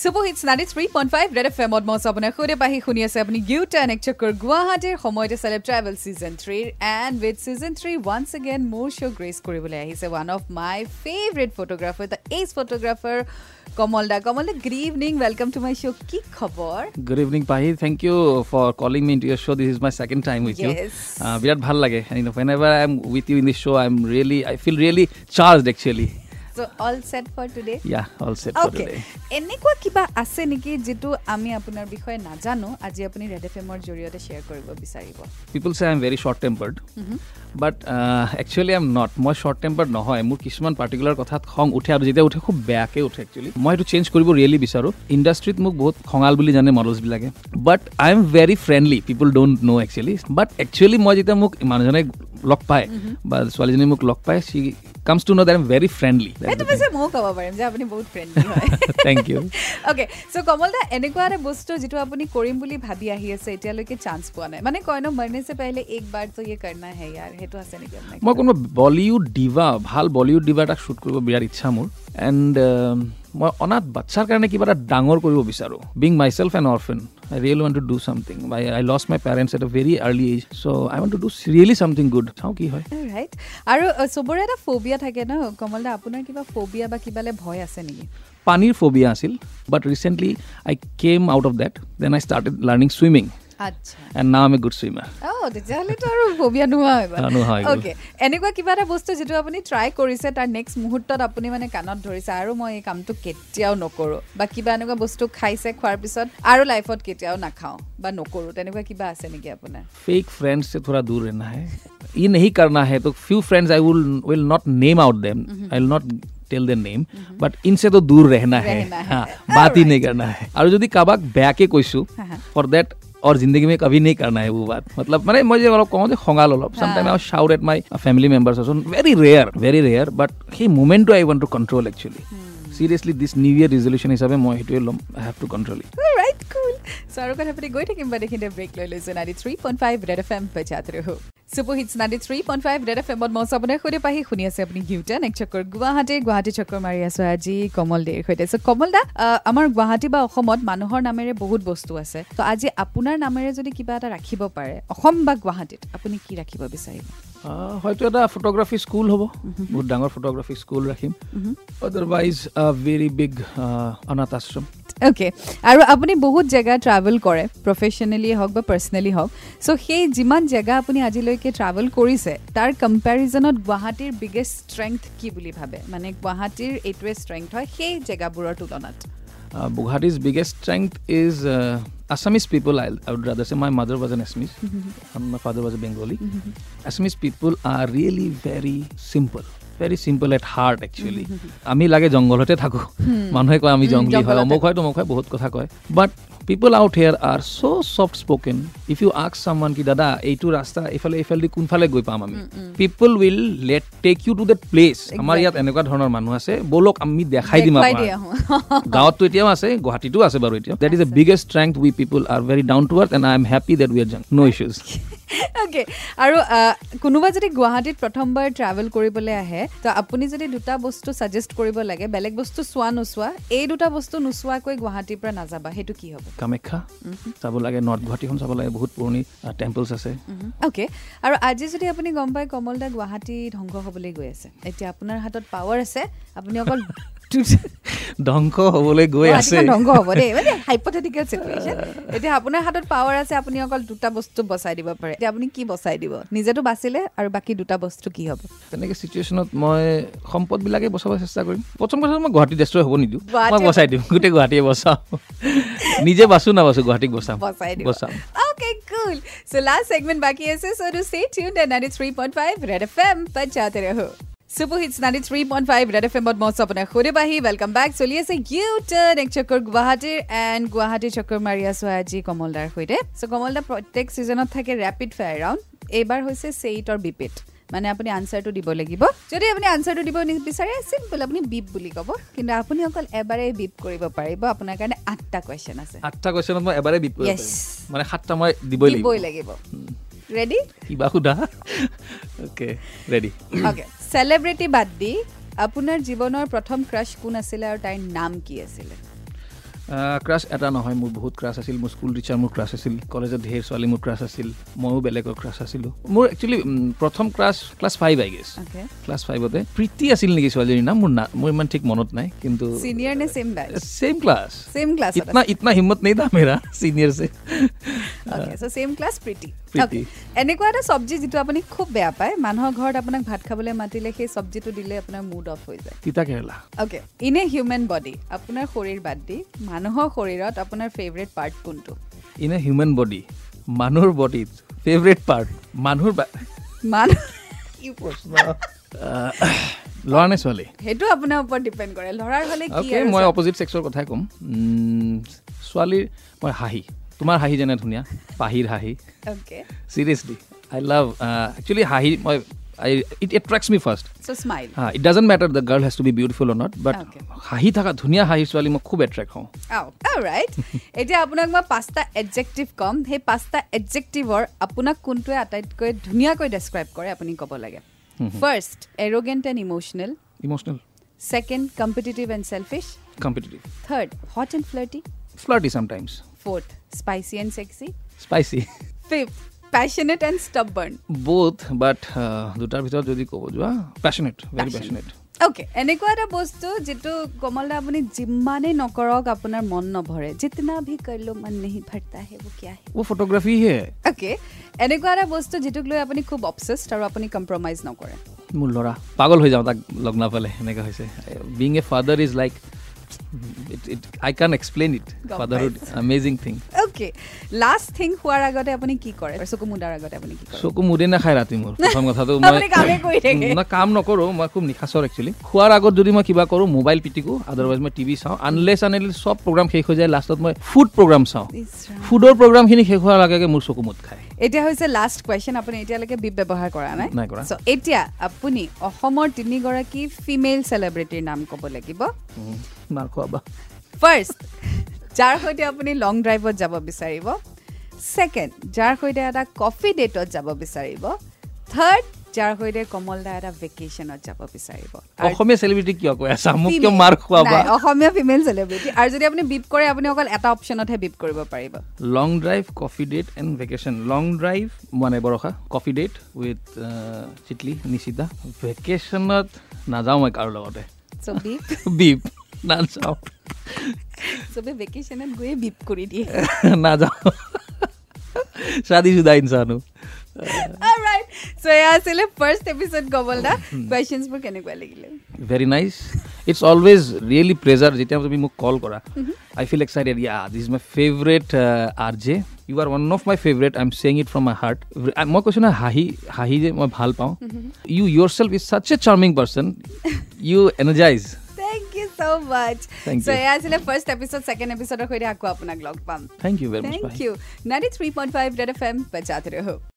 Super hits ninety three point five red F এমত মই আপোনাৰ সৈতে। পাহি শুনি আছে আপুনি গিউ টেন এক গুৱাহাটীৰ সময়তে celeb travel season থ্ৰীৰ and with season three once again মোৰ শ্ব' গ্ৰেচ কৰিবলৈ আহিছে। One of my favourite photographer the ace photographer Kamal da. Kamal da good evening welcome to my show' কি খবৰ? Good evening Pahi. Thank you for calling me in to your show' this is my second time with you বিৰাট ভাল লাগে। Whenever I am with you in this show' I am really I feel really charged actually এনেকুৱা কিবা আছে নেকি যিটো আমি আপোনাৰ বিষয়ে নাজানো আজি আপুনি ৰেড এফ এমৰ জৰিয়তে শ্বেয়াৰ কৰিব বিচাৰিব? People say I am very short tempered but actually I am not মই শ্বৰ্ট টেম্পাৰ্ড নহয় মোৰ কিছুমান পাৰ্টিকুলাৰ কথাত খং উঠে আৰু যেতিয়া উঠে খুব বেয়াকৈ উঠে একচুৱেলি মই সেইটো চেঞ্জ কৰিব ৰিয়েলি বিচাৰোঁ। ইণ্ডাষ্ট্ৰীত মোক বহুত খঙাল বুলি জানে মডেলছবিলাকে but I am very friendly people don't know' actually but actually মই যেতিয়া মোক মানুহজনে লগ পায় বা ছোৱালীজনী মোক লগ পায় she comes to know' that am very friendly সেইটো পিছে ময়ো ক'ব পাৰিম যে আপুনি বহুত ফ্ৰেণ্ডলি হয়। Thank you okay so' Kamal da এনেকুৱা এটা বস্তু যিটো আপুনি কৰিম বুলি ভাবি আহি আছে এতিয়ালৈকে চান্স পোৱা নাই। মানে কয় ন মৰনে চে পেহলে এক বাৰ তো ইয়ে কৰনা হে ইয়াৰ সেইটো আছে নেকি মই কোনোবা বলিউড ডিভা ভাল বলিউড ডিভা এটাক শ্বুট কৰিব বিৰাট ইচ্ছা মোৰ। এণ্ড মই অনাথ বাচ্ছাৰ কাৰণে কিবা এটা ডাঙৰ কৰিব বিচাৰোঁ। Being myself an orphan I really want to do something I I lost my parents at a very early age so' I want to do really something good চাওঁ কি হয়। ৰাইট আৰু চবৰে এটা ফবিয়া থাকে ন? কমল দা আপোনাৰ কিবা ফবিয়া বা কিবালে ভয় আছে নেকি? পানীৰ ফবিয়া আছিল but recently I came out of that then I started learning swimming and নাও এম এ গুড চুইমাৰ তেতিয়াহ'লেতো আৰু ফবিয়া নোহোৱা হৈ অ'কে এনেকুৱা কিবা এটা বস্তু যিটো আপুনি ট্ৰাই কৰিছে তাৰ নেক্সট মুহূৰ্তত আপুনি মানে কাণত ধৰিছে আৰু মই এই কামটো কেতিয়াও নকৰোঁ বা কিবা এনেকুৱা বস্তু খাইছে খোৱাৰ পিছত আৰু লাইফত কেতিয়াও নাখাওঁ বা নকৰোঁ তেনেকুৱা কিবা আছে নেকি আপোনাৰ फेक फ्रेंड्स से थोड़ा दूर रहना है ये नहीं करना है तो few friends I will will not name out them I will not tell them name but इनसे तो दूर रहना है हाँ बात ही नहीं करना है और যদি কাবাক বেয়াকে কৈছো ফৰ দেট और जिंदगी में कभी नहीं करना है वो बात मतलब মানে মই যে অলপ কওঁ যে খঙাল অলপ sometime I shout at my family members on very rare very rare but সেই মুমেণ্টটো I want to control actually seriously this new year resolution হিচাপে মই সেইটোৱে ল'ম I have to control it right cool so' আৰু কথা পাতি গৈ থাকিম বা দেখিতে ব্ৰেক লৈ লৈছোঁ ninety three point five Red F M বজাত ৰহো super hits ninety three point five red F এমত মই আপোনাৰ সৈতে পাহি শুনি আছে আপুনি গিউটেন এক চক্কৰ গুৱাহাটী গুৱাহাটী চক্কৰ মাৰি আছোঁ আজি কমল দেৰ সৈতে। চ' কমল দা আমাৰ গুৱাহাটী বা অসমত মানুহৰ নামেৰে বহুত বস্তু আছে। ত' আজি আপোনাৰ নামেৰে যদি কিবা এটা ৰাখিব পাৰে অসম বা গুৱাহাটীত আপুনি কি ৰাখিব বিচাৰিব? হয়তো এটা ফটোগ্ৰাফী স্কুল হ'ব। বহুত ডাঙৰ ফটোগ্ৰাফী স্কুল ৰাখিম। আদাৰৱাইজ ভেৰি বিগ অনাথ আশ্ৰম। অ'কে আৰু আপুনি বহুত জেগা ট্ৰেভেল কৰে প্ৰফেশ্যনেলি হওক বা পাৰ্চনেলি হওক চ' সেই যিমান জেগা আপুনি আজিলৈকে ট্ৰেভেল কৰিছে তাৰ কম্পেৰিজনত গুৱাহাটীৰ বিগেষ্ট ষ্ট্ৰেংথ কি বুলি ভাবে মানে গুৱাহাটীৰ এইটোৱে ষ্ট্ৰেংথ হয় সেই জেগাবোৰৰ তুলনাত Guwahati's biggest strength is Assamese people, I, I would rather say my mother was an Assamese mm-hmm. and my father was a Bengali. Mm-hmm. Assamese people are really very simple. Very simple at heart actually আমি লাগে জংঘলতে থাকোঁ। মানুহে কয় আমি জংঘলী হয়। অমুক হয় তমুক হয় বহুত কথা কয়। But people out here are so' soft spoken if you আক্স someone কি দাদা এইটো ৰাস্তা এইফালে এইফালেদি কোনফালে গৈ পাম আমি? People will let take you to that place আমাৰ ইয়াত এনেকুৱা ধৰণৰ মানুহ আছে। ব'লক আমি দেখাই দিম গাঁৱততো এতিয়াও আছে গুৱাহাটীতো আছে বাৰু এতিয়া that is a biggest strength we people are very down to earth and I am happy that we are জাং ন' ইছ্যুজ অ'কে আৰু কোনোবা যদি গুৱাহাটীত প্ৰথমবাৰ ট্ৰেভেল কৰিবলৈ আহে তো আপুনি যদি দুটা বস্তু ছাজেষ্ট কৰিব লাগে বেলেগ বস্তু চোৱা নোচোৱা এই দুটা বস্তু নোচোৱাকৈ গুৱাহাটীৰ পৰা নাযাবা সেইটো কি হ'ব? কামাখ্যা চাব লাগে নৰ্থ গুৱাহাটীখন চাব লাগে বহুত পুৰণি টেম্পলছ আছে। অ'কে আৰু আজি যদি আপুনি গম পায় কমল দা গুৱাহাটী ধ্বংস হ'বলৈ গৈ আছে এতিয়া আপোনাৰ হাতত পাৱাৰ আছে আপুনি অকল ধ্বংস হ'বলৈ গৈ আছে। ধ্বংস হ'ব দেই মানে হাইপথেটিকেল চিটুৱেশ্যন এতিয়া আপোনাৰ হাতত পাৱাৰ আছে আপুনি অকল দুটা বস্তু বচাই দিব পাৰে। এতিয়া আপুনি কি বচাই দিব? নিজেতো বাচিলে আৰু বাকী দুটা বস্তু কি হ'ব? তেনেকৈ চিটুৱেশ্যনত মই সম্পদবিলাকে বচাব চেষ্টা কৰিম। প্ৰথম কথা মই গুৱাহাটী ডেষ্ট্ৰয় হ'ব নিদিওঁ। মই বচাই দিম গোটেই গুৱাহাটীয়ে বচাওঁ। নিজে বাচো নাবাচো গুৱাহাটীক বচাম। বচাম। মই আপোনাৰ ৱেলকাম বেক চলি আছে ইউ টাৰ্ণ এক চক্কৰ গুৱাহাটীৰ এণ্ড চক্কৰ মাৰি আছোঁ আজি কমলদাৰ সৈতে। চ' কমলদা প্ৰত্যেক ছিজনত থাকে ৰেপিড ফায়াৰ ৰাউণ্ড এইবাৰ হৈছে চেইটৰ বিপিট মানে আপুনি আনচাৰটো দিব লাগিব। যদি আপুনি আনচাৰটো দিব নিবিচাৰে চিম্পল আপুনি বিপ বুলি ক'ব। কিন্তু আপুনি অকল এবাৰে বিপ কৰিব পাৰিব। আপোনাৰ কাৰণে আঠটা কুৱেশ্যন আছে। আঠটা কুৱেশ্যনত মই এবাৰে বিপ কৰিব মানে সাতটা মই দিবই দিবই লাগিব। ৰেডি কিবা সোধা? অ'কে ৰেডি অ'কে চেলিব্ৰিটি বাদ দি আপোনাৰ জীৱনৰ প্ৰথম ক্ৰাছ কোন আছিলে আৰু তাইৰ নাম কি আছিলে? ক্ৰাছ এটা নহয় মোৰ বহুত ক্ৰাছ আছিল মোৰ স্কুল টিচাৰ মোৰ ক্ৰাছ আছিল কলেজত ঢেৰ ছোৱালী মোৰ ক্ৰাছ আছিল ময়ো বেলেগৰ ক্ৰাছ আছিলোঁ। মোৰ একচুৱেলি প্ৰথম crush class five I guess class ফাইভতে Priti আছিল নেকি ছোৱালীজনীৰ নাম? মোৰ মোৰ ইমান ঠিক মনত নাই কিন্তু ছেম ক্লাছ ছেম ক্লাছ ইতনা ইমান হিম্মত নেই দামেৰা চিনিয়ৰ এনেকুৱা এটা চব্জি যিটো আপুনি খুব বেয়া পায় মানুহৰ ঘৰত আপোনাক ভাত খাবলৈ মাতিলে সেই চব্জিটো দিলে আপোনাৰ মুড অফ হৈ যায়। তিতাকেৰেলা okay in a human body আপোনাৰ শৰীৰ বাদ দি মানুহৰ শৰীৰত আপোনাৰ ফেভৰেট পাৰ্ট কোনটো? ইন এ হিউমেন বডি মানুহৰ বডিত ফেভৰেট পাৰ্ট মানুহৰ মানুহ ল'ৰা নে ছোৱালী? সেইটো আপোনাৰ ওপৰত ডিপেণ্ড কৰে। ল'ৰাৰ হ'লে কি মই অপজিট ছেক্সৰ কথাই ক'ম। ছোৱালীৰ মই হাঁহি। তোমাৰ হাঁহি যেনে ধুনীয়া পাহিৰ হাঁহি। চিৰিয়াছলি আই লাভ একচুৱেলি হাঁহি মই it attracts me first it doesn't matter the girl has to be beautiful or not but. হাঁহি থকা ধুনীয়া হাঁহি ছোৱালী মই খুব এট্ৰেক্ট হওঁ। ৰাইট এতিয়া আপোনাক মই পাঁচটা এডজেক্টিভ ক'ম। সেই পাঁচটা এডজেক্টিভৰ আপোনাক কোনটোৱে আটাইতকৈ ধুনীয়াকৈ ডেছক্ৰাইব কৰে আপুনি ক'ব লাগে? First arrogant and emotional emotional second competitive and selfish competitive third hot and flirty flirty sometimes. fourth spicy and sexy spicy fifth passionate and stubborn both but uh, দুটাৰ ভিতৰত যদি ক'ব যোৱা passionate very passionate অ'কে এনেকুৱা এটা বস্তু যিটো কমল দা আপুনি যিমানেই নকৰক আপোনাৰ মন নভৰে জিতনা ভি কৰলো মন নেহি ভৰতা হে वो क्या है वो photography হে অ'কে এনেকুৱা এটা বস্তু যিটোক লৈ আপুনি খুব অবচেছড আৰু আপুনি কম্প্ৰমাইজ নকৰে মোৰ ল'ৰা পাগল হৈ যাওঁ তাক লগ নাপালে এনেকুৱা হৈছে being a father is like it, it I can't explain it. God fatherhood, amazing thing. Okay last thing হোৱাৰ আগতে আপুনি কি কৰে? চকু মুদাৰ আগতে আপুনি কি কৰে? চকু মুদে নাখায় ৰাতি মোৰ প্ৰথম কথাটো। মই কাম নকৰোঁ মই খুব নিশাচৰ একচুৱেলি খোৱাৰ আগত যদি মই কিবা কৰোঁ মোবাইল পিটিকো আদাৰৱাইজ মই টিভি চাওঁ। আনলেছ আনলেছ চব প্ৰগ্ৰাম শেষ হৈ যায় লাষ্টত মই ফুড প্ৰগ্ৰাম চাওঁ। ফুডৰ প্ৰগ্ৰামখিনি শেষ হোৱাৰ আগে আগে মোৰ চকু মুদ খায়। এতিয়া হৈছে লাষ্ট কুৱেশ্যন আপুনি এতিয়ালৈকে বিপ ব্যৱহাৰ কৰা নাই? এতিয়া আপুনি অসমৰ তিনিগৰাকী ফিমেল চেলিব্ৰিটিৰ নাম ক'ব লাগিব। ফাৰ্ষ্ট যাৰ সৈতে আপুনি লং ড্ৰাইভত যাব বিচাৰিব। ছেকেণ্ড যাৰ সৈতে এটা কফি ডেটত যাব বিচাৰিব। থাৰ্ড যাৰ সৈতে কমল দা এটা ভেকেশ্যনত যাব বিচাৰিব। অসমীয়া চেলিব্ৰিটি কিয় কৈ আছা মোক কিয় মাৰ খোৱাবা? অসমীয়া ফিমেল চেলিব্ৰিটি আৰু যদি আপুনি বিপ কৰে আপুনি অকল এটা অপশ্যনতহে বিপ কৰিব পাৰিব। Long drive coffee date and vacation long drive মানে বৰষা কফি ডেট উইথ চিটলি নিচিতা ভেকেশ্যনত নাযাওঁ মই কাৰো লগতে। বিপ বিপ নাযাওঁ। চবে ভেকেশ্যনত গৈয়ে বিপ কৰি দিয়ে। নাযাওঁ। শাদিশুদা ইনচানো Alright. So এয়া আছিলে ফাৰ্ষ্ট এপিছড কমল দা কুৱেশ্যনছবোৰ কেনেকুৱা লাগিলে? Very nice it's always really pleasure যেতিয়া তুমি মোক কল কৰা। I feel excited yeah this is my favourite R J you are one of my favourite I am saying it from my heart মই কৈছোঁ না হাঁহি হাঁহি যে মই ভাল পাওঁ। You yourself is such a charming person you energize so' much Thank so' you. এয়া আছিলে ফাৰ্ষ্ট এপিছড ছেকেণ্ড এপিছডৰ সৈতে আকৌ আপোনাক লগ পাম thank you thank ninety three point five red F M বজাতে ৰহো